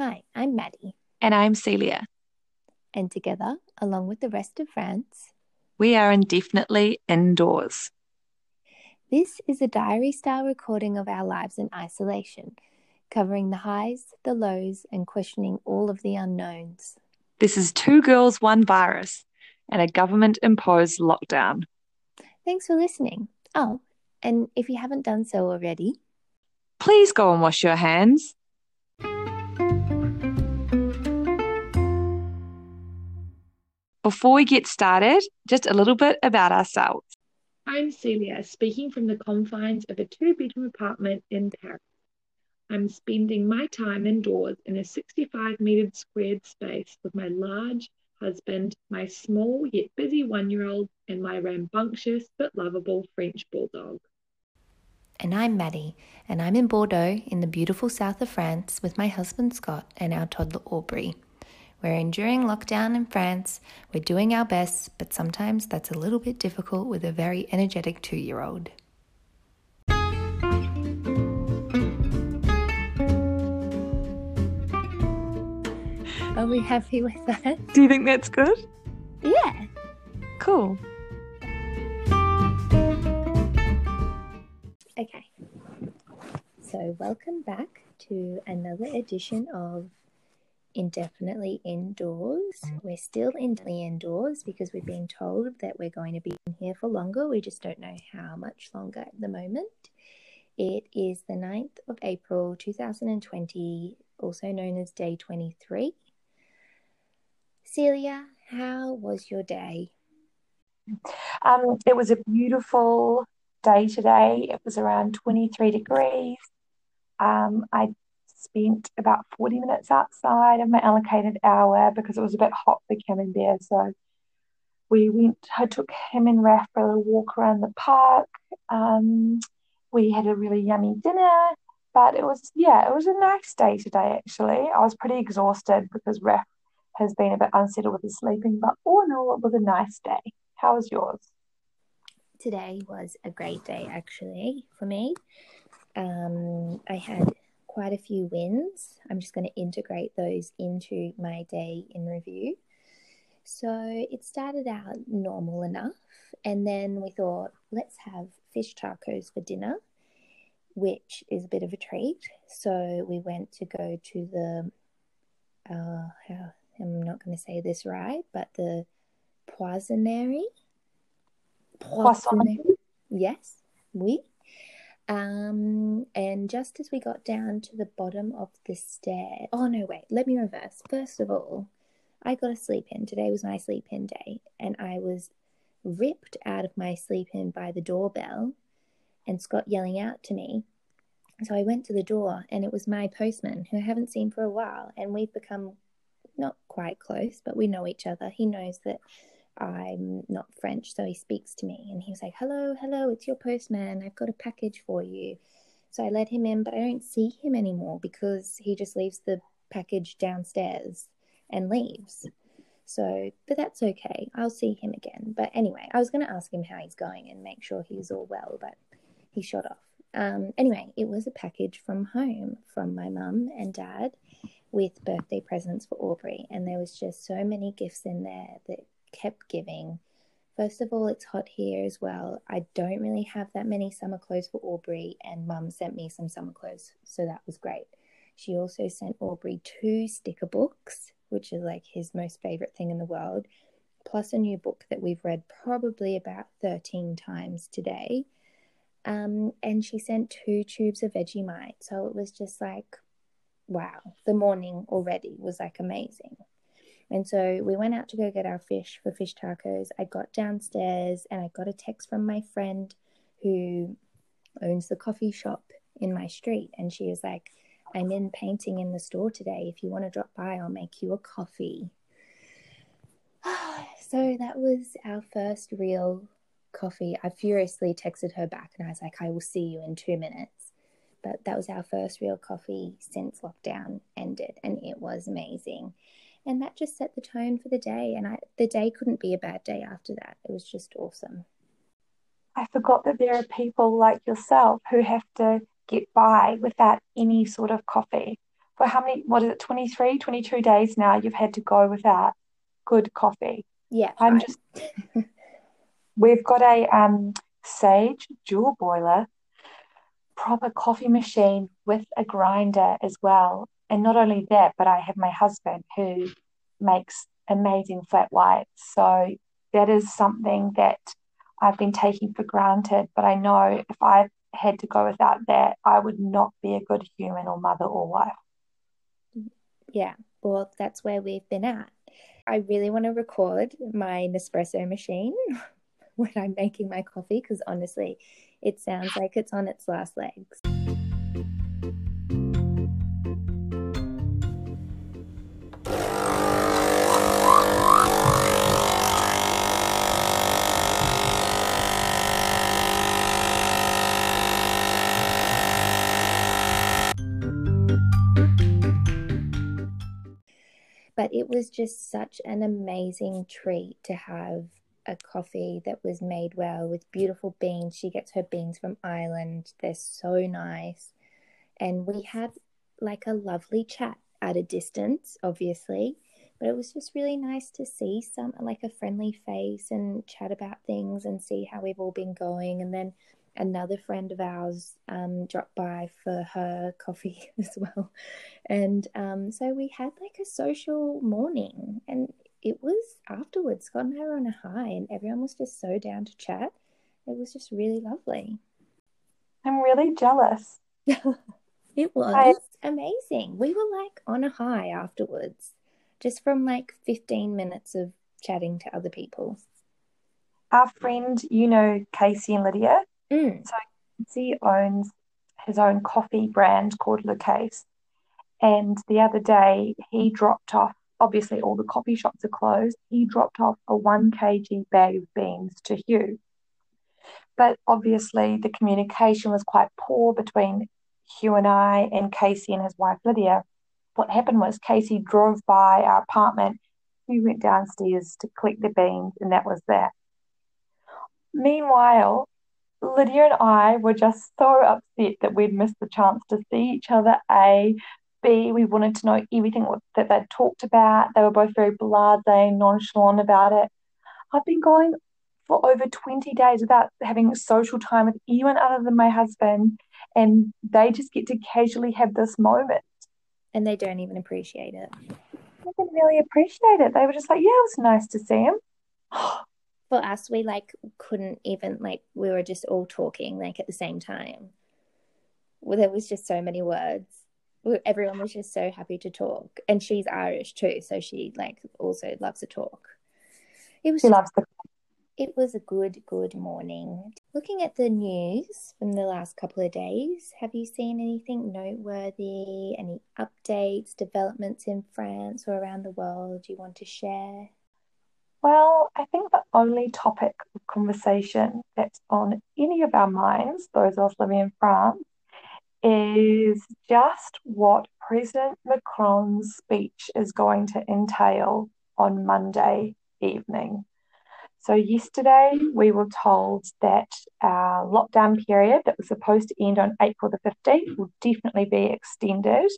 Hi, I'm Maddie, And I'm Celia. and together, along with the rest of France, We are indefinitely indoors. this is a diary style recording of our lives in isolation, covering the highs, the lows, and questioning all of the unknowns. This is two girls, one virus, and a government imposed lockdown. Thanks for listening. Oh, and if you haven't done so already, Please go and wash your hands. Before we get started, just a little bit about ourselves. I'm Celia, speaking from the confines of a two bedroom apartment in Paris. I'm spending my time indoors in a 65 metre squared space with my large husband, my small yet busy one year old, and my rambunctious but lovable French bulldog. and I'm Maddie, and I'm in Bordeaux in the beautiful south of France with my husband Scott and our toddler Aubrey. We're enduring lockdown in France. We're doing our best, but sometimes that's a little bit difficult with a very energetic two year old. Are we happy with that? Do you think that's good? Yeah. Cool. Okay. So, welcome back to another edition of Indefinitely Indoors. We're still indefinitely indoors because we've been told that we're going to be in here for longer. We just don't know how much longer at the moment. It is the 9th of April 2020, also known as day 23. Celia, how was your day? Um, it was a beautiful day today. It was around 23 degrees. Um, I spent about 40 minutes outside of my allocated hour because it was a bit hot for Camembert. So we went, I took him and Raph for a little walk around the park. Um, we had a really yummy dinner, but it was, yeah, it was a nice day today, actually. I was pretty exhausted because Raph has been a bit unsettled with his sleeping, but all in all, it was a nice day. How was yours? today was a great day actually for me. Um, I had quite a few wins. I'm just going to integrate those into my day in review. So it started out normal enough, and then we thought, let's have fish tacos for dinner, which is a bit of a treat. So we went to go to the, uh, I'm not going to say this right, but the Poissonnerie. Poissonnerie. Yes, we. Um, and just as we got down to the bottom of the stair, oh no, wait, let me reverse. First of all, I got a sleep in. Today was my sleep in day, and I was ripped out of my sleep in by the doorbell and Scott yelling out to me. So I went to the door, and it was my postman who I haven't seen for a while, and we've become not quite close, but we know each other. He knows that I'm not French, so he speaks to me and he was like, Hello, hello, it's your postman. I've got a package for you. So I let him in, but I don't see him anymore because he just leaves the package downstairs and leaves. So, but that's okay. I'll see him again. But anyway, I was going to ask him how he's going and make sure he's all well, but he shot off. Um, anyway, it was a package from home from my mum and dad with birthday presents for Aubrey. And there was just so many gifts in there that kept giving. First of all, it's hot here as well. I don't really have that many summer clothes for Aubrey, and mum sent me some summer clothes, so that was great. She also sent Aubrey two sticker books, which is like his most favorite thing in the world, plus a new book that we've read probably about 13 times today. Um, and she sent two tubes of Vegemite. So it was just like, wow, the morning already was like amazing. And so we went out to go get our fish for fish tacos. I got downstairs and I got a text from my friend who owns the coffee shop in my street. And she was like, I'm in painting in the store today. If you want to drop by, I'll make you a coffee. so that was our first real coffee. I furiously texted her back and I was like, I will see you in two minutes. But that was our first real coffee since lockdown ended, and it was amazing and that just set the tone for the day and I, the day couldn't be a bad day after that it was just awesome I forgot that there are people like yourself who have to get by without any sort of coffee. for how many, what is it, 23, 22 days now, you've had to go without good coffee. Yeah, I'm fine. just, we've got a um, Sage dual boiler, proper coffee machine with a grinder as well. And not only that, but I have my husband who makes amazing flat whites. So that is something that I've been taking for granted. But I know if I had to go without that, I would not be a good human or mother or wife. Yeah, well, that's where we've been at. I really want to record my Nespresso machine when I'm making my coffee because honestly, it sounds like it's on its last legs. But it was just such an amazing treat to have a coffee that was made well with beautiful beans. She gets her beans from Ireland. They're so nice. And we had like a lovely chat at a distance, obviously. But it was just really nice to see some like a friendly face and chat about things and see how we've all been going. And then another friend of ours um, dropped by for her coffee as well. And um, so we had like a social morning and it was afterwards, Scott and I were on a high and everyone was just so down to chat. It was just really lovely. I'm really jealous. It was I- amazing. We were like on a high afterwards, just from like 15 minutes of chatting to other people. Our friend, you know, Casey and Lydia, Mm. he owns his own coffee brand called Le Case. And the other day, he dropped off, obviously, all the coffee shops are closed. He dropped off a 1 kg bag of beans to Hugh. But obviously, the communication was quite poor between Hugh and I and Casey and his wife Lydia. What happened was Casey drove by our apartment. Hugh went downstairs to collect the beans, and that was that. Meanwhile, Lydia and I were just so upset that we'd missed the chance to see each other. A, B, we wanted to know everything that they'd talked about. They were both very blasé, nonchalant about it. I've been going for over 20 days without having social time with anyone other than my husband, and they just get to casually have this moment. And they don't even appreciate it. I didn't really appreciate it. They were just like, yeah, it was nice to see him. For us, we like couldn't even like we were just all talking like at the same time. Well, there was just so many words. Everyone was just so happy to talk, and she's Irish too, so she like also loves to talk. It was She loves the It was a good, good morning. Looking at the news from the last couple of days, have you seen anything noteworthy? Any updates, developments in France or around the world you want to share? Well, I think the only topic of conversation that's on any of our minds, those of us living in France, is just what President Macron's speech is going to entail on Monday evening. So, yesterday we were told that our lockdown period that was supposed to end on April the 15th will definitely be extended.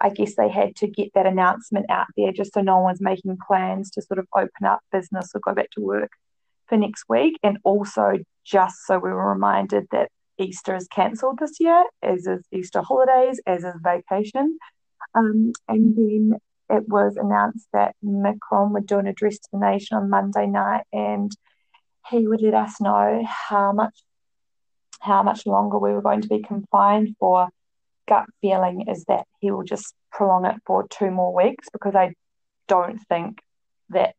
I guess they had to get that announcement out there just so no one's making plans to sort of open up business or go back to work for next week. And also just so we were reminded that Easter is cancelled this year, as is Easter holidays, as is vacation. Um, and then it was announced that Macron would do an address to the nation on Monday night and he would let us know how much how much longer we were going to be confined for. Gut feeling is that he will just prolong it for two more weeks because I don't think that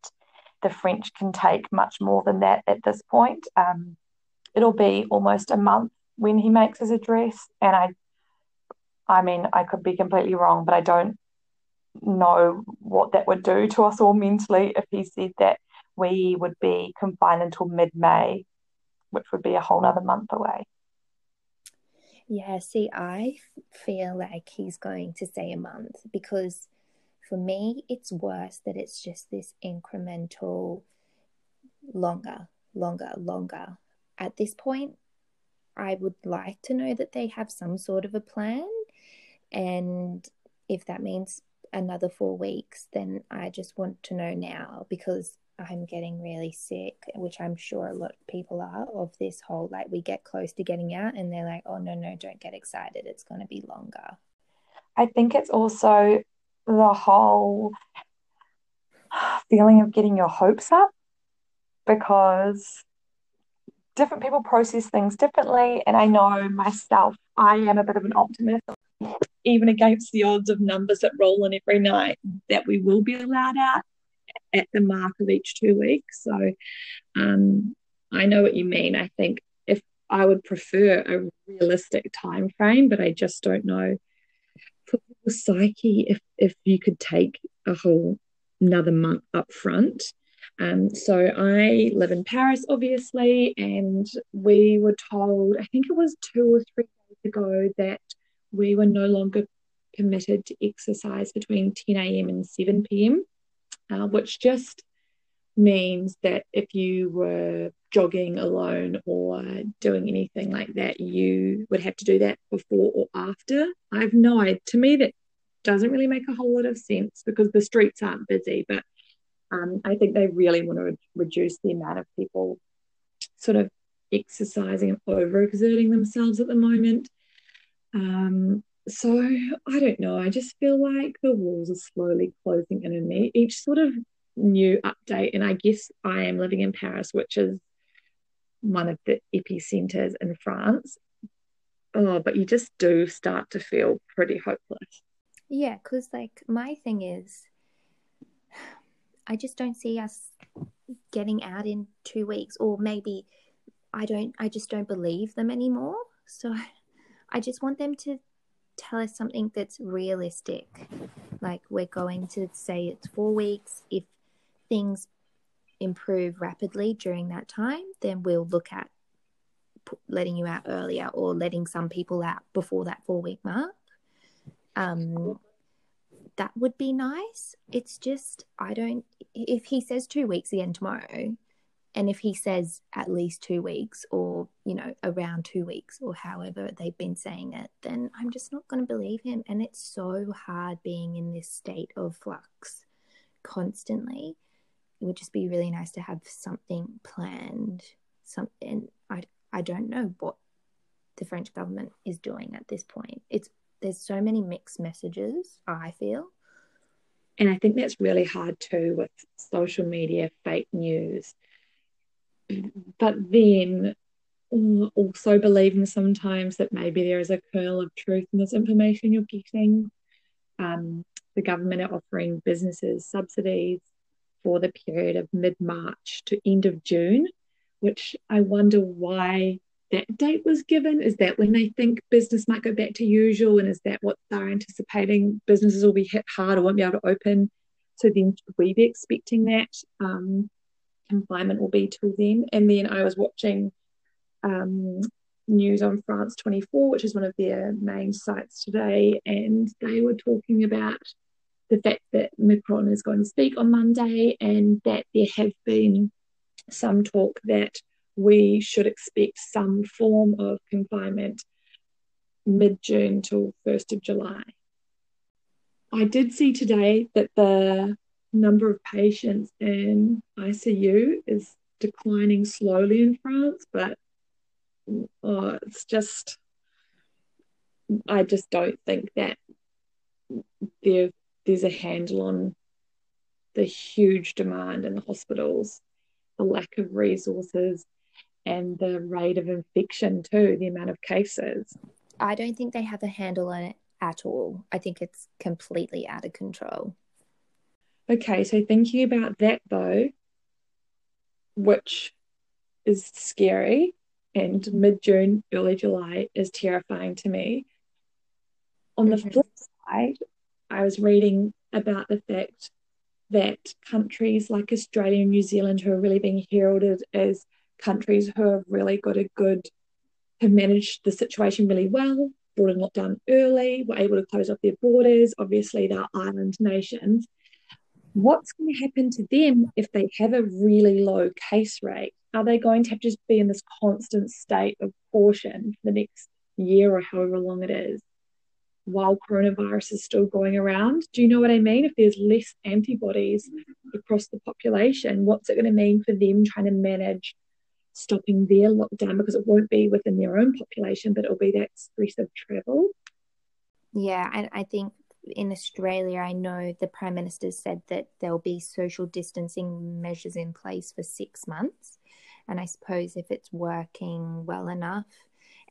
the French can take much more than that at this point. Um, it'll be almost a month when he makes his address, and I, I mean, I could be completely wrong, but I don't know what that would do to us all mentally if he said that we would be confined until mid-May, which would be a whole other month away. Yeah, see, I feel like he's going to say a month because for me, it's worse that it's just this incremental longer, longer, longer. At this point, I would like to know that they have some sort of a plan. And if that means another four weeks, then I just want to know now because I'm getting really sick, which I'm sure a lot of people are, of this whole like we get close to getting out and they're like, oh, no, no, don't get excited. It's going to be longer. I think it's also the whole feeling of getting your hopes up because different people process things differently. And I know myself, I am a bit of an optimist, even against the odds of numbers that roll in every night, that we will be allowed out at the mark of each two weeks. So um, I know what you mean. I think if I would prefer a realistic time frame, but I just don't know for the psyche if if you could take a whole another month up front. Um, so I live in Paris, obviously, and we were told, I think it was two or three days ago, that we were no longer permitted to exercise between 10 a.m. and 7 p.m uh, which just means that if you were jogging alone or doing anything like that, you would have to do that before or after. I've no idea. To me, that doesn't really make a whole lot of sense because the streets aren't busy, but um, I think they really want to re- reduce the amount of people sort of exercising and overexerting themselves at the moment. Um, so I don't know. I just feel like the walls are slowly closing in on me. Each sort of new update, and I guess I am living in Paris, which is one of the epicenters in France. Oh, but you just do start to feel pretty hopeless. Yeah, because like my thing is, I just don't see us getting out in two weeks, or maybe I don't. I just don't believe them anymore. So I just want them to tell us something that's realistic. Like we're going to say it's four weeks. If things improve rapidly during that time, then we'll look at letting you out earlier or letting some people out before that four week mark. Um, that would be nice. It's just, I don't, if he says two weeks again tomorrow, and if he says at least two weeks or, you know, around two weeks or however they've been saying it, then I'm just not going to believe him. And it's so hard being in this state of flux constantly. It would just be really nice to have something planned. Something I I don't know what the French government is doing at this point. It's there's so many mixed messages, I feel. And I think that's really hard too with social media, fake news but then also believing sometimes that maybe there is a kernel of truth in this information you're getting. Um, the government are offering businesses subsidies for the period of mid March to end of June, which I wonder why that date was given. Is that when they think business might go back to usual? And is that what they're anticipating? Businesses will be hit hard or won't be able to open. So then we be expecting that? Um, confinement will be till then. And then I was watching um, news on France 24, which is one of their main sites today, and they were talking about the fact that Macron is going to speak on Monday and that there have been some talk that we should expect some form of confinement mid June till 1st of July. I did see today that the number of patients in ICU is declining slowly in France, but oh, it's just, I just don't think that there, there's a handle on the huge demand in the hospitals, the lack of resources, and the rate of infection, too, the amount of cases. I don't think they have a handle on it at all. I think it's completely out of control. Okay, so thinking about that though, which is scary, and mid June, early July is terrifying to me. On the mm-hmm. flip side, I was reading about the fact that countries like Australia and New Zealand, who are really being heralded as countries who have really got a good, have managed the situation really well, brought in lockdown early, were able to close off their borders. Obviously, they're island nations what's going to happen to them if they have a really low case rate? Are they going to have to just be in this constant state of caution for the next year or however long it is? while coronavirus is still going around. Do you know what I mean? If there's less antibodies across the population, what's it going to mean for them trying to manage stopping their lockdown? Because it won't be within their own population, but it'll be that stress of travel. Yeah, and I think in Australia, I know the Prime Minister said that there'll be social distancing measures in place for six months. And I suppose if it's working well enough,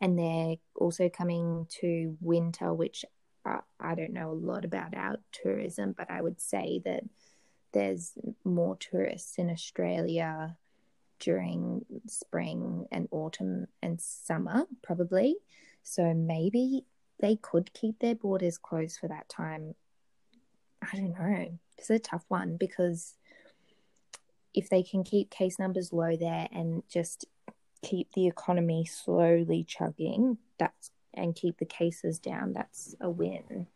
and they're also coming to winter, which I, I don't know a lot about our tourism, but I would say that there's more tourists in Australia during spring and autumn and summer, probably. So maybe they could keep their borders closed for that time. I don't know. It's a tough one because if they can keep case numbers low there and just keep the economy slowly chugging, that's and keep the cases down, that's a win.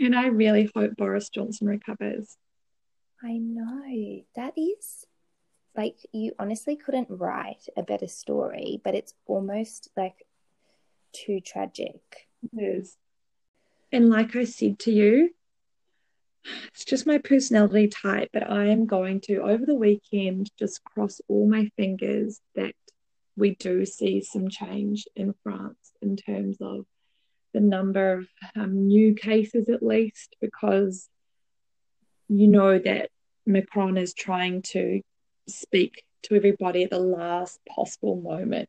And I really hope Boris Johnson recovers. I know. That is like you honestly couldn't write a better story, but it's almost like too tragic. And like I said to you, it's just my personality type, but I am going to, over the weekend, just cross all my fingers that we do see some change in France in terms of the number of um, new cases, at least, because you know that Macron is trying to speak to everybody at the last possible moment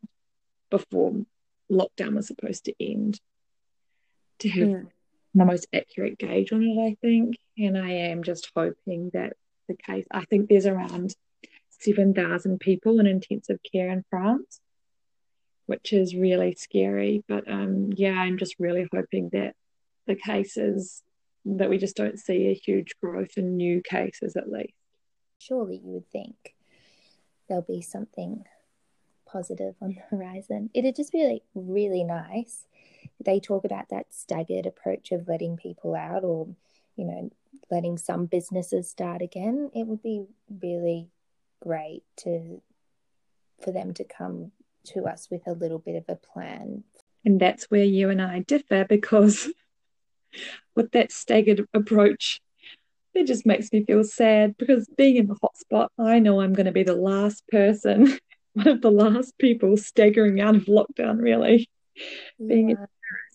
before lockdown was supposed to end to have mm. the most accurate gauge on it, I think. And I am just hoping that the case, I think there's around 7,000 people in intensive care in France, which is really scary. But um, yeah, I'm just really hoping that the cases, that we just don't see a huge growth in new cases at least. Surely you would think there'll be something positive on the horizon. It'd just be like really nice. They talk about that staggered approach of letting people out or, you know, letting some businesses start again. It would be really great to for them to come to us with a little bit of a plan. And that's where you and I differ because with that staggered approach, it just makes me feel sad because being in the hotspot, I know I'm going to be the last person one of the last people staggering out of lockdown, really. Yeah. Being in Paris,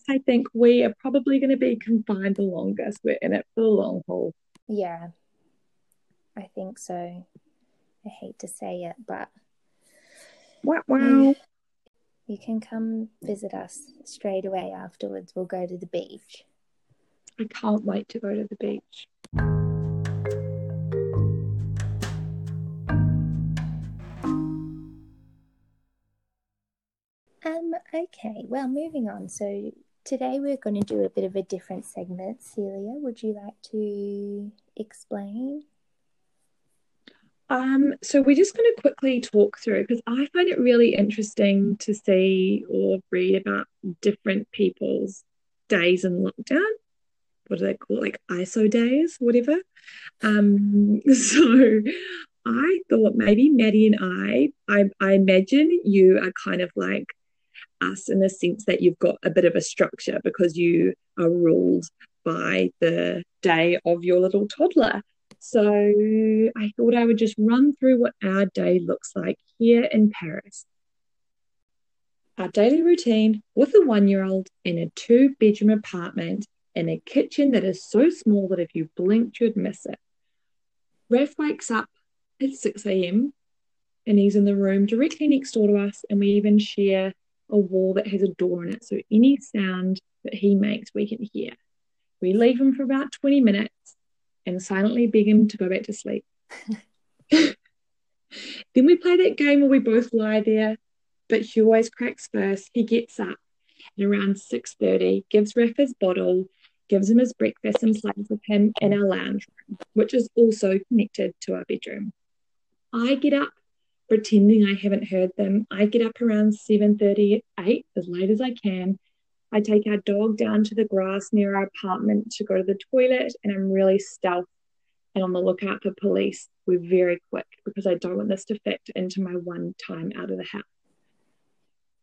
I think we are probably going to be confined the longest. We're in it for the long haul. Yeah, I think so. I hate to say it, but wow, wow. You can come visit us straight away afterwards. We'll go to the beach. I can't wait to go to the beach. Um, okay, well, moving on. So today we're going to do a bit of a different segment. Celia, would you like to explain? Um, so we're just going to quickly talk through because I find it really interesting to see or read about different people's days in lockdown. What do they call it? like ISO days, whatever? Um, so I thought maybe Maddie and I, I, I imagine you are kind of like us in the sense that you've got a bit of a structure because you are ruled by the day of your little toddler. So I thought I would just run through what our day looks like here in Paris. Our daily routine with a one year old in a two bedroom apartment in a kitchen that is so small that if you blinked, you'd miss it. Raf wakes up at 6 a.m. and he's in the room directly next door to us, and we even share a wall that has a door in it. So any sound that he makes, we can hear. We leave him for about 20 minutes and silently beg him to go back to sleep. then we play that game where we both lie there, but he always cracks first. He gets up and around 6.30, gives Raf his bottle, gives him his breakfast and plays with him in our lounge room, which is also connected to our bedroom. I get up pretending I haven't heard them. I get up around 7:38 as late as I can. I take our dog down to the grass near our apartment to go to the toilet, and I'm really stealth and on the lookout for police. We're very quick because I don't want this to fit into my one time out of the house.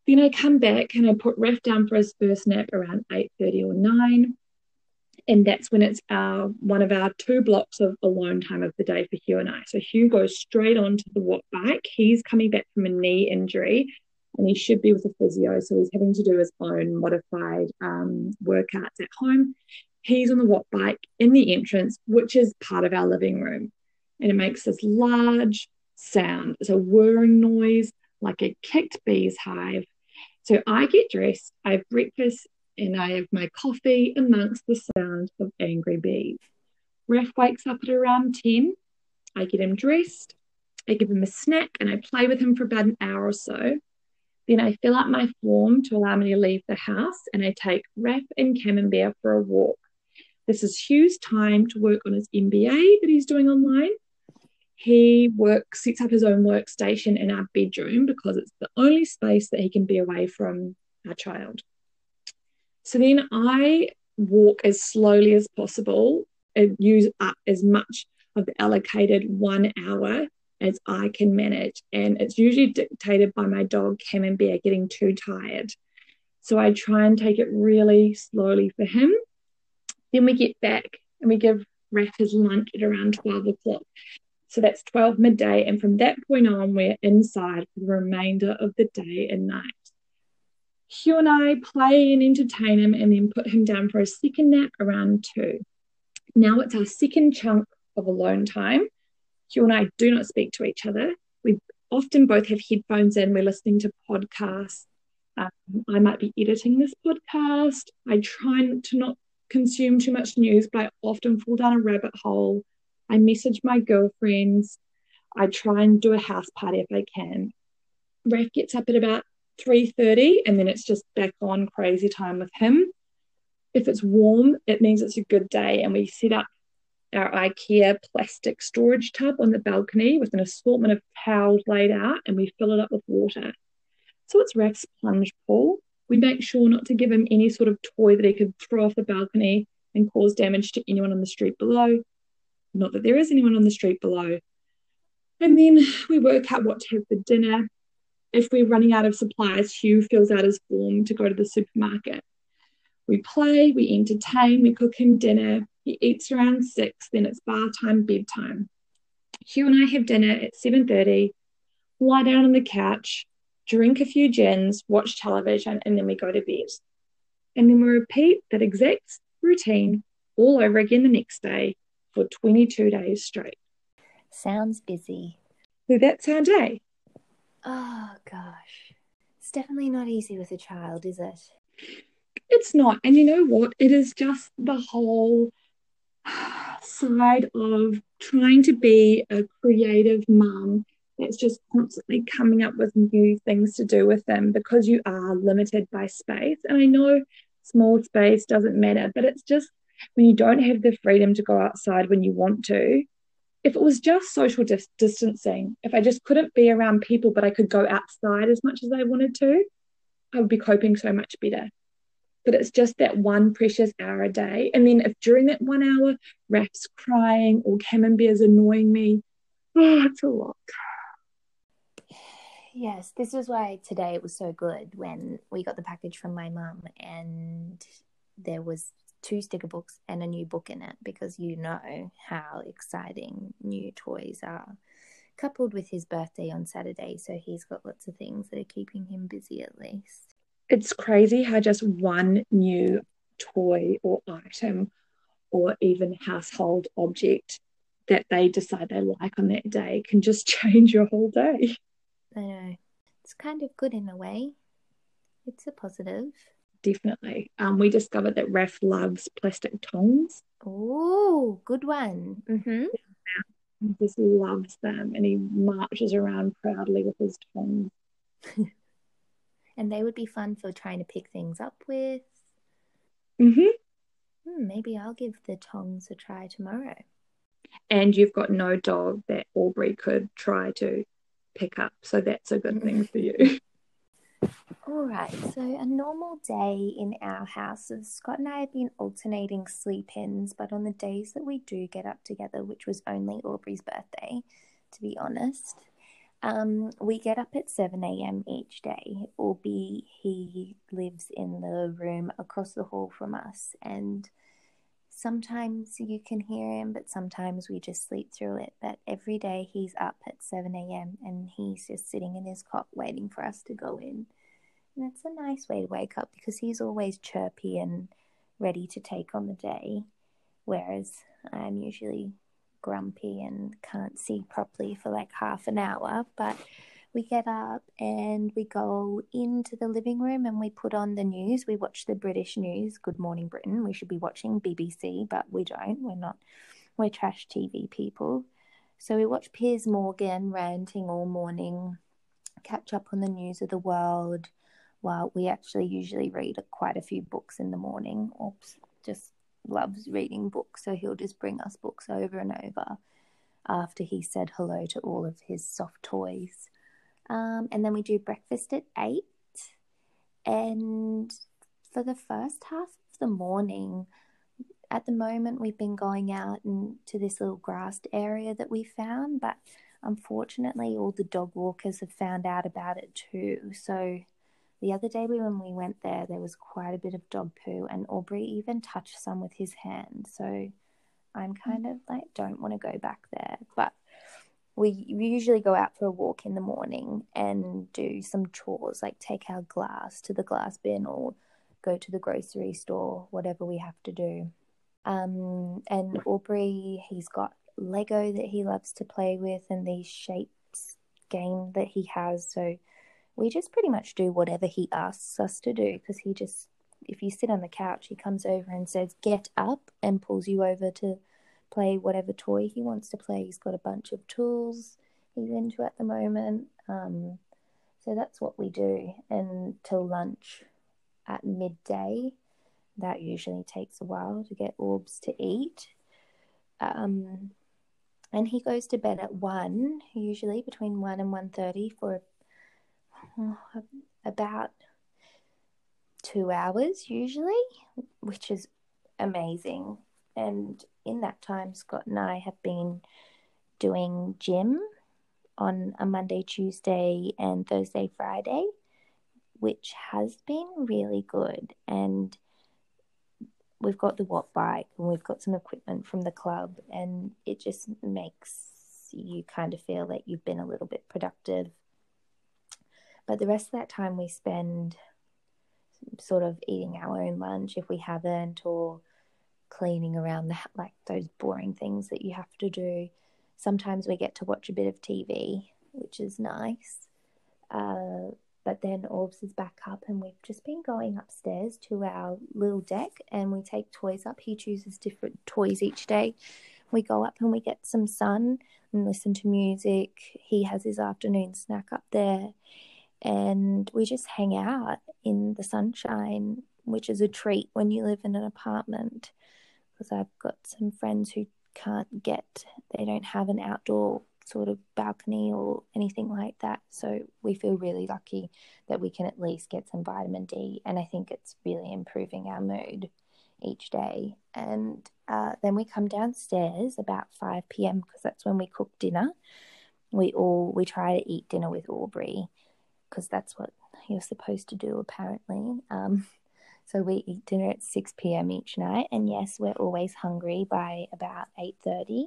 Then I come back and I put Raf down for his first nap around 8.30 or 9. And that's when it's our one of our two blocks of alone time of the day for Hugh and I. So Hugh goes straight on to the watt bike. He's coming back from a knee injury and he should be with a physio. So he's having to do his own modified um, workouts at home. He's on the watt bike in the entrance, which is part of our living room. And it makes this large sound. It's a whirring noise like a kicked bee's hive. So I get dressed, I have breakfast, and I have my coffee amongst the sound of angry bees. Raf wakes up at around 10. I get him dressed, I give him a snack, and I play with him for about an hour or so. Then I fill out my form to allow me to leave the house, and I take Raf and Camembert for a walk. This is Hugh's time to work on his MBA that he's doing online he works, sets up his own workstation in our bedroom because it's the only space that he can be away from our child. So then I walk as slowly as possible and use up as much of the allocated one hour as I can manage. And it's usually dictated by my dog Camembert, getting too tired. So I try and take it really slowly for him. Then we get back and we give Raf his lunch at around 12 o'clock. So that's 12 midday. And from that point on, we're inside for the remainder of the day and night. Hugh and I play and entertain him and then put him down for a second nap around two. Now it's our second chunk of alone time. Hugh and I do not speak to each other. We often both have headphones in, we're listening to podcasts. Um, I might be editing this podcast. I try to not consume too much news, but I often fall down a rabbit hole I message my girlfriends. I try and do a house party if I can. Raf gets up at about 3.30 and then it's just back on crazy time with him. If it's warm, it means it's a good day and we set up our IKEA plastic storage tub on the balcony with an assortment of towels laid out and we fill it up with water. So it's Raf's plunge pool. We make sure not to give him any sort of toy that he could throw off the balcony and cause damage to anyone on the street below. Not that there is anyone on the street below. And then we work out what to have for dinner. If we're running out of supplies, Hugh fills out his form to go to the supermarket. We play, we entertain, we cook him dinner. He eats around six, then it's bar time, bedtime. Hugh and I have dinner at 7.30, lie down on the couch, drink a few gins, watch television, and then we go to bed. And then we repeat that exact routine all over again the next day for 22 days straight. Sounds busy. So that's our day. Oh, gosh. It's definitely not easy with a child, is it? It's not. And you know what? It is just the whole side of trying to be a creative mum that's just constantly coming up with new things to do with them because you are limited by space. And I know small space doesn't matter, but it's just when you don't have the freedom to go outside when you want to, if it was just social dis- distancing, if I just couldn't be around people, but I could go outside as much as I wanted to, I would be coping so much better. But it's just that one precious hour a day. And then if during that one hour, Raf's crying or Camembert's annoying me, oh, it's a lot. Yes, this is why today it was so good when we got the package from my mum and there was two sticker books and a new book in it because you know how exciting new toys are. Coupled with his birthday on Saturday, so he's got lots of things that are keeping him busy at least. It's crazy how just one new toy or item or even household object that they decide they like on that day can just change your whole day. I know. It's kind of good in a way. It's a positive definitely. Um, we discovered that Raf loves plastic tongs. Oh, good one. Mm-hmm. He just loves them and he marches around proudly with his tongs. and they would be fun for trying to pick things up with. Mm-hmm. Hmm, maybe I'll give the tongs a try tomorrow. And you've got no dog that Aubrey could try to pick up, so that's a good thing for you. All right, so a normal day in our house, Scott and I have been alternating sleep ins, but on the days that we do get up together, which was only Aubrey's birthday, to be honest, Um, we get up at 7 a.m. each day, albeit he lives in the room across the hall from us. And sometimes you can hear him, but sometimes we just sleep through it. But every day he's up at 7 a.m. and he's just sitting in his cot waiting for us to go in. And it's a nice way to wake up because he's always chirpy and ready to take on the day, whereas I'm usually grumpy and can't see properly for like half an hour. But we get up and we go into the living room and we put on the news. We watch the British news, Good Morning Britain. We should be watching BBC, but we don't. We're not, we're trash TV people. So we watch Piers Morgan ranting all morning, catch up on the news of the world. While we actually usually read quite a few books in the morning. Orbs, just loves reading books, so he'll just bring us books over and over after he said hello to all of his soft toys. Um, and then we do breakfast at eight. And for the first half of the morning, at the moment, we've been going out into this little grassed area that we found, but unfortunately, all the dog walkers have found out about it too. So the other day when we went there, there was quite a bit of dog poo, and Aubrey even touched some with his hand. So I'm kind of like, don't want to go back there. But we usually go out for a walk in the morning and do some chores, like take our glass to the glass bin or go to the grocery store, whatever we have to do. Um, and Aubrey, he's got Lego that he loves to play with, and these shapes game that he has. So we just pretty much do whatever he asks us to do because he just, if you sit on the couch, he comes over and says, Get up, and pulls you over to play whatever toy he wants to play. He's got a bunch of tools he's into at the moment. Um, so that's what we do until lunch at midday. That usually takes a while to get Orbs to eat. Um, and he goes to bed at one, usually between one and one thirty for about two hours usually, which is amazing. And in that time, Scott and I have been doing gym on a Monday, Tuesday, and Thursday, Friday, which has been really good. And we've got the Watt bike and we've got some equipment from the club, and it just makes you kind of feel that you've been a little bit productive but the rest of that time we spend sort of eating our own lunch if we haven't, or cleaning around the like those boring things that you have to do. Sometimes we get to watch a bit of TV, which is nice. Uh, but then Orbs is back up, and we've just been going upstairs to our little deck, and we take toys up. He chooses different toys each day. We go up and we get some sun and listen to music. He has his afternoon snack up there and we just hang out in the sunshine, which is a treat when you live in an apartment. Because I've got some friends who can't get, they don't have an outdoor sort of balcony or anything like that. So we feel really lucky that we can at least get some vitamin D. And I think it's really improving our mood each day. And uh, then we come downstairs about 5 p.m. because that's when we cook dinner. We all we try to eat dinner with Aubrey because that's what you're supposed to do apparently. Um, so we eat dinner at 6 p.m. each night, and yes, we're always hungry by about 8:30,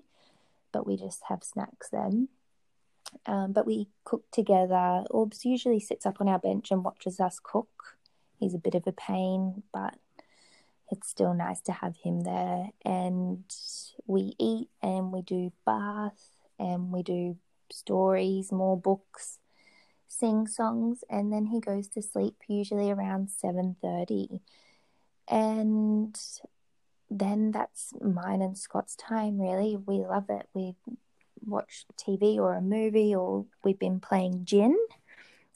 but we just have snacks then. Um, but we cook together. Orbs usually sits up on our bench and watches us cook. He's a bit of a pain, but it's still nice to have him there. And we eat and we do bath and we do stories, more books sing songs and then he goes to sleep usually around 7:30 and then that's mine and Scott's time really. We love it. We watch TV or a movie or we've been playing gin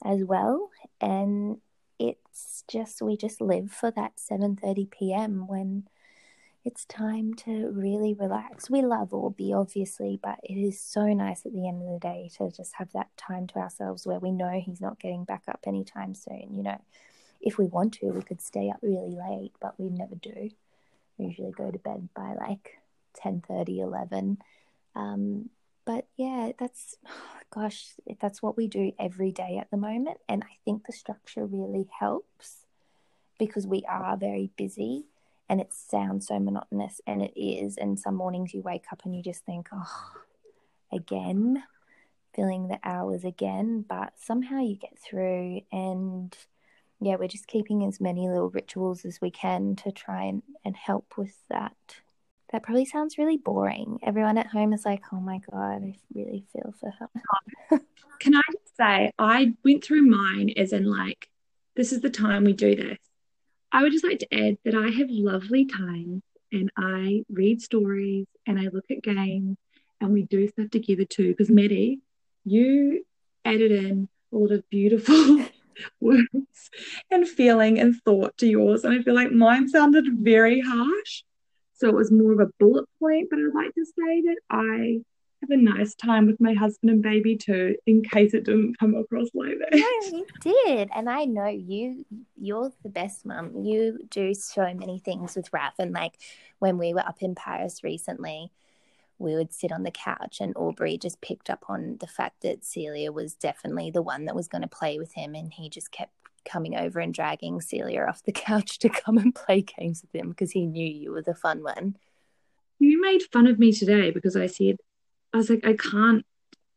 as well. And it's just we just live for that 7:30 p.m. when it's time to really relax. We love Orby, obviously, but it is so nice at the end of the day to just have that time to ourselves where we know he's not getting back up anytime soon. You know, if we want to, we could stay up really late, but we never do. We usually go to bed by like 10 30, 11. Um, but yeah, that's gosh, that's what we do every day at the moment. And I think the structure really helps because we are very busy and it sounds so monotonous and it is. And some mornings you wake up and you just think, oh, again, filling the hours again. But somehow you get through and yeah, we're just keeping as many little rituals as we can to try and, and help with that. That probably sounds really boring. Everyone at home is like, oh my God, I really feel for her. Can I just say, I went through mine as in like, this is the time we do this. I would just like to add that I have lovely times and I read stories and I look at games and we do stuff together too. Because Maddie, you added in a lot of beautiful words and feeling and thought to yours. And I feel like mine sounded very harsh. So it was more of a bullet point, but I'd like to say that I have a nice time with my husband and baby too, in case it didn't come across like that. No, you did. And I know you you're the best mum. You do so many things with Raph. And like when we were up in Paris recently, we would sit on the couch and Aubrey just picked up on the fact that Celia was definitely the one that was going to play with him and he just kept coming over and dragging Celia off the couch to come and play games with him because he knew you were the fun one. You made fun of me today because I said I was like I can't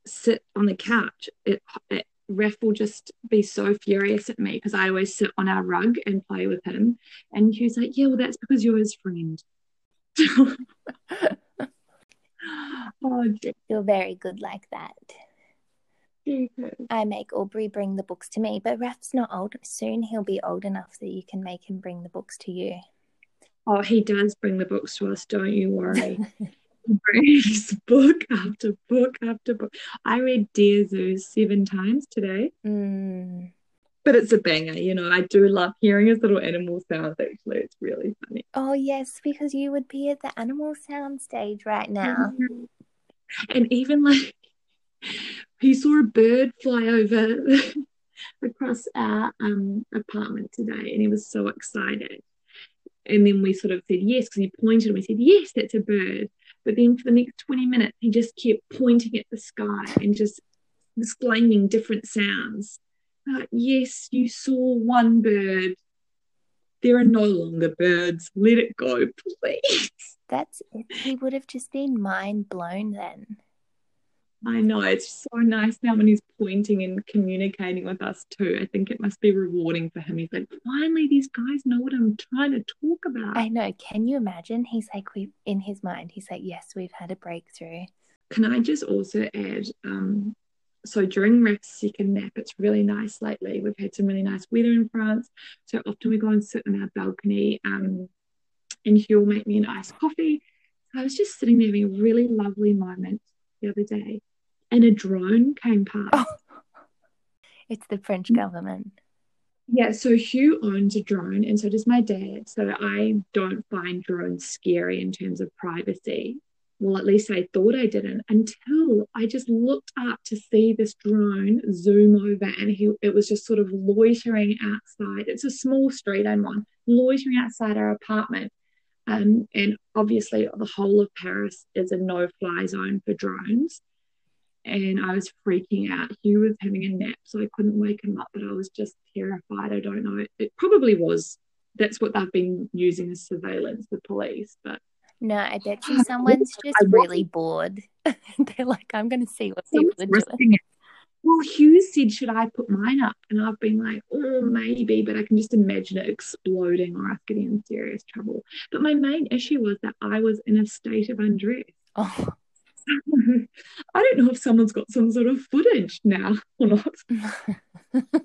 sit on the couch. It, it Raph will just be so furious at me because I always sit on our rug and play with him. And he was like, Yeah, well, that's because you're his friend. oh, you're very good like that. I make Aubrey bring the books to me, but Raph's not old. Soon he'll be old enough that you can make him bring the books to you. Oh, he does bring the books to us, don't you worry. brings book after book after book. I read Dear Zoo seven times today. Mm. But it's a banger, you know. I do love hearing his little animal sounds, actually. It's really funny. Oh, yes, because you would be at the animal sound stage right now. And even like he saw a bird fly over across our um, apartment today and he was so excited. And then we sort of said yes because he pointed and we said, Yes, that's a bird. But then for the next 20 minutes, he just kept pointing at the sky and just exclaiming different sounds. Uh, yes, you saw one bird. There are no longer birds. Let it go, please. That's it. He would have just been mind blown then. I know it's so nice now when he's pointing and communicating with us too. I think it must be rewarding for him. He's like, finally, these guys know what I'm trying to talk about. I know. Can you imagine? He's like, we in his mind, he's like, yes, we've had a breakthrough. Can I just also add? Um, so during Raph's second nap, it's really nice lately. We've had some really nice weather in France, so often we go and sit on our balcony. Um, and he'll make me an iced coffee. I was just sitting there having a really lovely moment the other day and a drone came past. Oh. It's the French government. Yeah, so Hugh owns a drone, and so does my dad. So I don't find drones scary in terms of privacy. Well, at least I thought I didn't until I just looked up to see this drone zoom over, and he it was just sort of loitering outside. It's a small street I'm on, loitering outside our apartment. Um, and obviously, the whole of Paris is a no fly zone for drones and I was freaking out. Hugh was having a nap, so I couldn't wake him up, but I was just terrified. I don't know. It probably was. That's what they've been using as surveillance, the police. But no, I bet you someone's just really bored. They're like, I'm going to see what people are doing. It. Well, Hugh said, should I put mine up? And I've been like, oh, maybe, but I can just imagine it exploding or us getting in serious trouble. But my main issue was that I was in a state of undress. Oh. I don't know if someone's got some sort of footage now or not.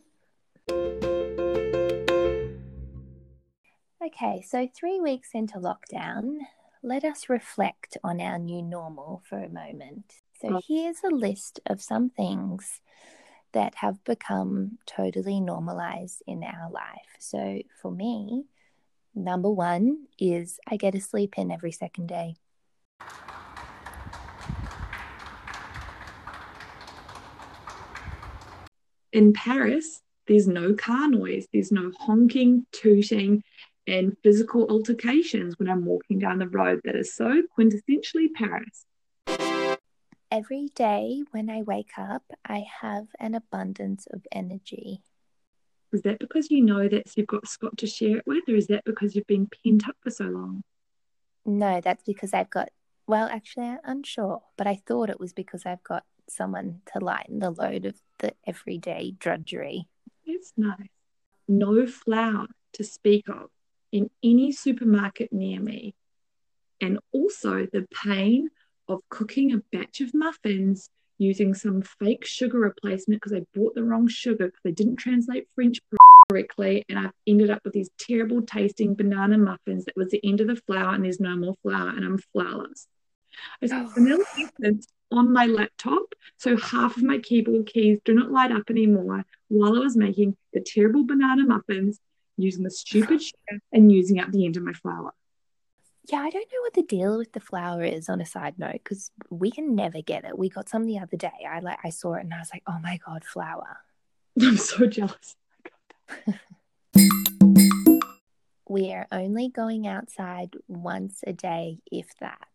okay, so three weeks into lockdown, let us reflect on our new normal for a moment. So here's a list of some things that have become totally normalized in our life. So for me, number one is I get a sleep in every second day. In Paris, there's no car noise, there's no honking, tooting, and physical altercations when I'm walking down the road that is so quintessentially Paris. Every day when I wake up, I have an abundance of energy. Is that because you know that you've got Scott to share it with, or is that because you've been pent up for so long? No, that's because I've got, well, actually, I'm unsure, but I thought it was because I've got someone to lighten the load of the everyday drudgery. It's nice. No flour to speak of in any supermarket near me. And also the pain of cooking a batch of muffins using some fake sugar replacement because I bought the wrong sugar because they didn't translate French correctly. And I've ended up with these terrible tasting banana muffins that was the end of the flour and there's no more flour and I'm flourless. Said, vanilla essence on my laptop. So half of my keyboard keys do not light up anymore while I was making the terrible banana muffins using the stupid sugar and using up the end of my flour. Yeah, I don't know what the deal with the flour is on a side note because we can never get it. We got some the other day. I like I saw it and I was like, oh my god, flour. I'm so jealous. we are only going outside once a day, if that.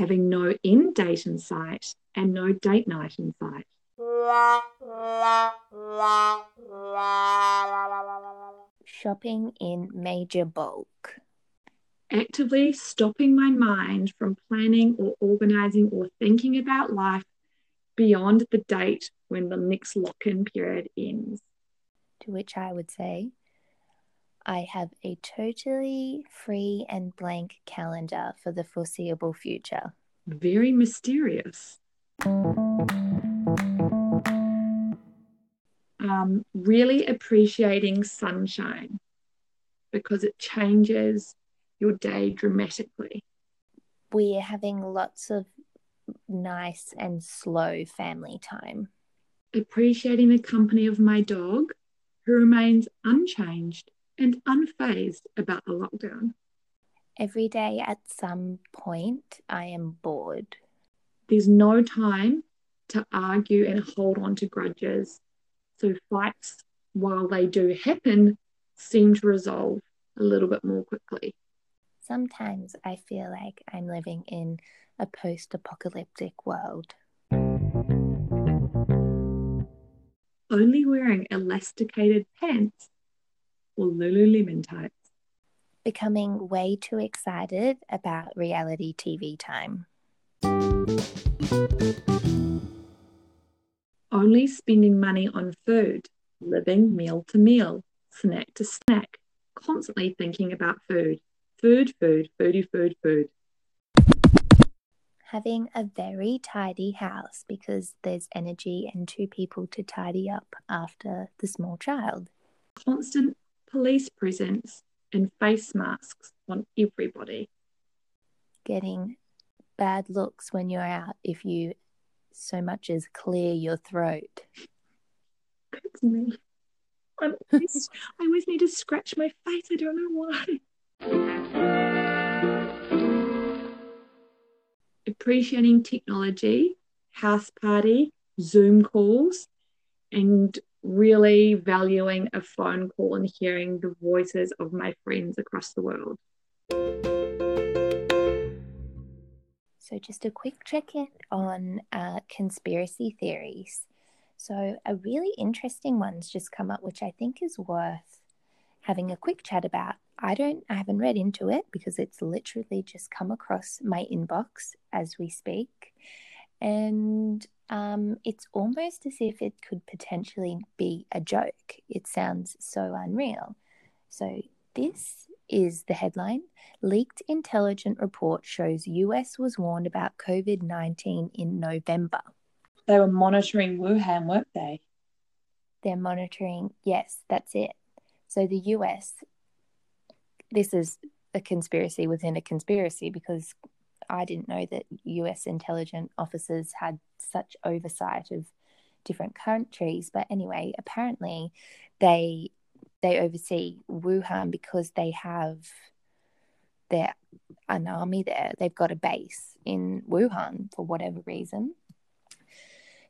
Having no end date in sight and no date night in sight. Shopping in major bulk actively stopping my mind from planning or organizing or thinking about life beyond the date when the next lock in period ends. To which I would say, I have a totally free and blank calendar for the foreseeable future. Very mysterious. Um, really appreciating sunshine because it changes your day dramatically. We're having lots of nice and slow family time. Appreciating the company of my dog, who remains unchanged and unfazed about the lockdown. Every day at some point, I am bored. There's no time to argue and hold on to grudges. So fights, while they do happen, seem to resolve a little bit more quickly sometimes I feel like I'm living in a post apocalyptic world. Only wearing elasticated pants or Lululemon tights. Becoming way too excited about reality TV time. Only spending money on food, living meal to meal, snack to snack, constantly thinking about food Food, food, foodie, food, food. Having a very tidy house because there's energy and two people to tidy up after the small child. Constant police presence and face masks on everybody. Getting bad looks when you're out if you so much as clear your throat. It's me. I always need to scratch my face. I don't know why. Appreciating technology, house party, Zoom calls, and really valuing a phone call and hearing the voices of my friends across the world. So, just a quick check in on uh, conspiracy theories. So, a really interesting one's just come up, which I think is worth having a quick chat about. I don't, I haven't read into it because it's literally just come across my inbox as we speak. And um, it's almost as if it could potentially be a joke. It sounds so unreal. So, this is the headline Leaked intelligence report shows US was warned about COVID 19 in November. They were monitoring Wuhan, weren't they? They're monitoring, yes, that's it. So the US, this is a conspiracy within a conspiracy because I didn't know that US intelligence officers had such oversight of different countries. But anyway, apparently they they oversee Wuhan because they have their an army there. They've got a base in Wuhan for whatever reason.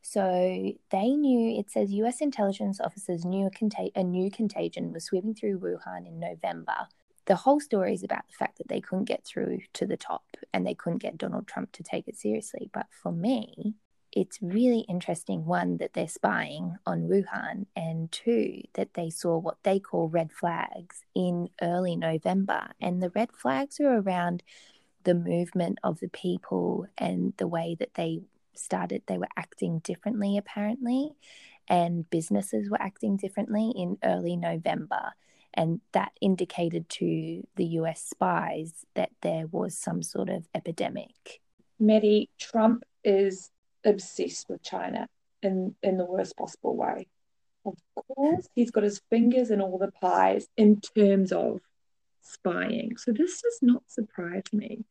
So they knew, it says US intelligence officers knew a, a new contagion was sweeping through Wuhan in November. The whole story is about the fact that they couldn't get through to the top and they couldn't get Donald Trump to take it seriously. But for me, it's really interesting one that they're spying on Wuhan, and two that they saw what they call red flags in early November. And the red flags are around the movement of the people and the way that they started, they were acting differently, apparently, and businesses were acting differently in early November. And that indicated to the US spies that there was some sort of epidemic. Maddie, Trump is obsessed with China in, in the worst possible way. Of course, he's got his fingers in all the pies in terms of spying. So this does not surprise me.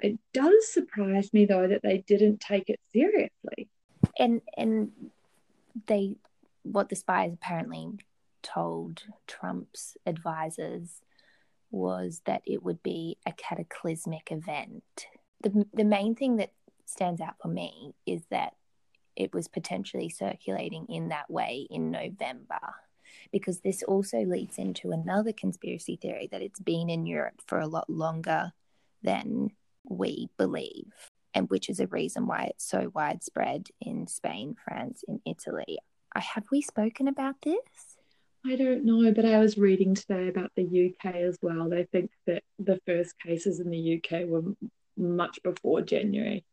It does surprise me though that they didn't take it seriously. And and they what the spies apparently told Trump's advisors was that it would be a cataclysmic event. The the main thing that stands out for me is that it was potentially circulating in that way in November. Because this also leads into another conspiracy theory that it's been in Europe for a lot longer than we believe, and which is a reason why it's so widespread in Spain, France, and Italy. Have we spoken about this? I don't know, but I was reading today about the UK as well. They think that the first cases in the UK were much before January.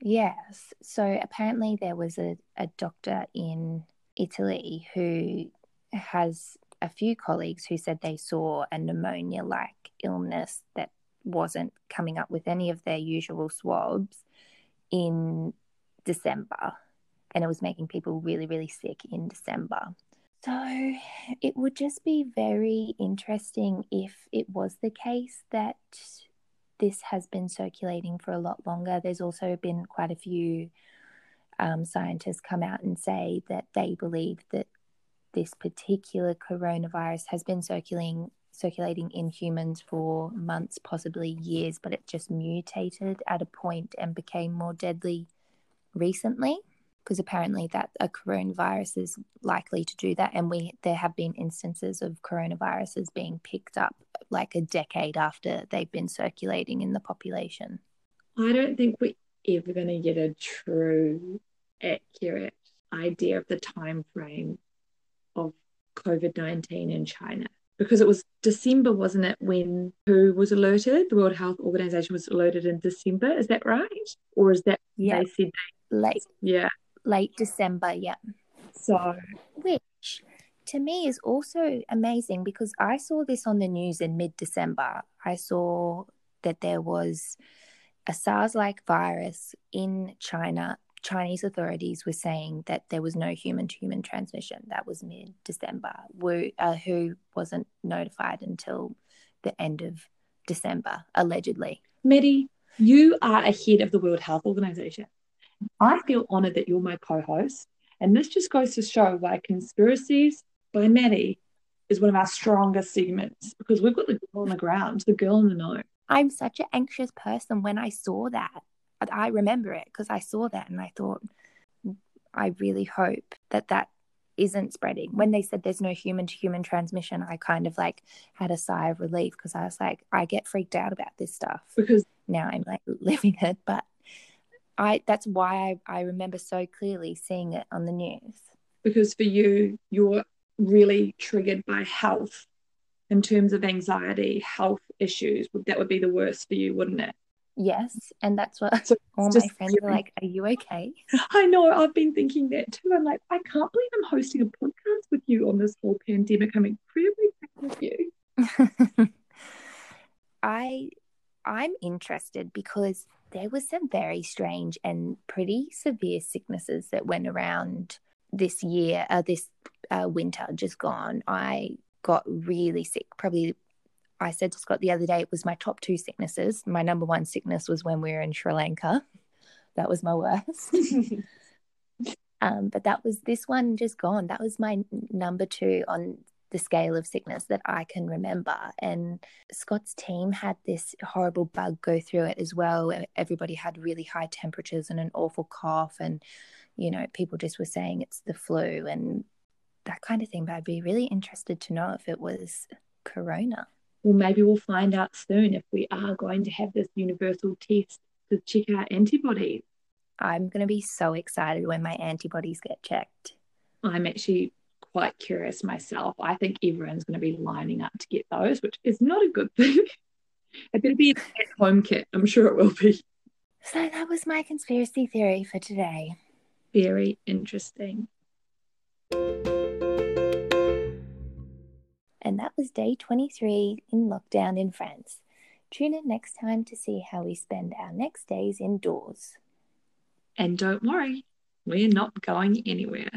Yes. So apparently there was a, a doctor in Italy who has a few colleagues who said they saw a pneumonia like illness that wasn't coming up with any of their usual swabs in December. And it was making people really, really sick in December. So it would just be very interesting if it was the case that this has been circulating for a lot longer. There's also been quite a few um, scientists come out and say that they believe that this particular coronavirus has been circulating circulating in humans for months, possibly years, but it just mutated at a point and became more deadly recently because apparently that a coronavirus is likely to do that and we there have been instances of coronaviruses being picked up like a decade after they've been circulating in the population. I don't think we're ever going to get a true accurate idea of the time frame of covid-19 in china because it was december wasn't it when who was alerted the world health organization was alerted in december is that right? Or is that yeah. they said late. Yeah late December, yeah. So, which to me is also amazing because I saw this on the news in mid December. I saw that there was a SARS like virus in China. Chinese authorities were saying that there was no human to human transmission. That was mid December, uh, who wasn't notified until the end of December, allegedly. Maddie, you are ahead of the World Health Organization. I feel honored that you're my co host. And this just goes to show why Conspiracies by Maddie is one of our strongest segments because we've got the girl on the ground, the girl in the know. I'm such an anxious person when I saw that. I remember it because I saw that and I thought, I really hope that that isn't spreading. When they said there's no human to human transmission, I kind of like had a sigh of relief because I was like, I get freaked out about this stuff because now I'm like living it. But I that's why I, I remember so clearly seeing it on the news. Because for you, you're really triggered by health in terms of anxiety, health issues. That would be the worst for you, wouldn't it? Yes, and that's what so all my friends are like. Are you okay? I know. I've been thinking that too. I'm like, I can't believe I'm hosting a podcast with you on this whole pandemic. I'm incredibly proud of you. I I'm interested because there was some very strange and pretty severe sicknesses that went around this year, uh, this uh, winter just gone. I got really sick. Probably, I said to Scott the other day, it was my top two sicknesses. My number one sickness was when we were in Sri Lanka. That was my worst. um, but that was this one just gone. That was my number two on the scale of sickness that I can remember. And Scott's team had this horrible bug go through it as well. Everybody had really high temperatures and an awful cough. And, you know, people just were saying it's the flu and that kind of thing. But I'd be really interested to know if it was corona. Well, maybe we'll find out soon if we are going to have this universal test to check our antibodies. I'm going to be so excited when my antibodies get checked. I'm actually quite curious myself. I think everyone's going to be lining up to get those, which is not a good thing. it better be at home kit. I'm sure it will be. So that was my conspiracy theory for today. Very interesting. And that was day 23 in lockdown in France. Tune in next time to see how we spend our next days indoors. And don't worry, we're not going anywhere.